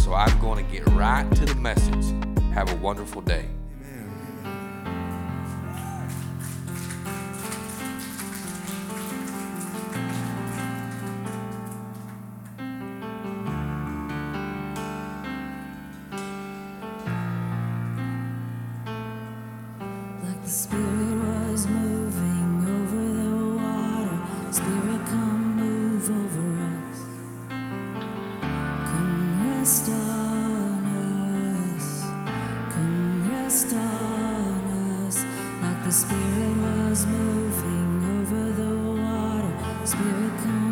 so I'm going to get right to the message. Have a wonderful day. Spirit was moving over the water. Spirit come.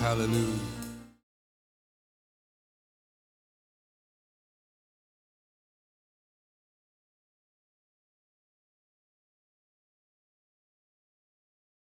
Hallelujah.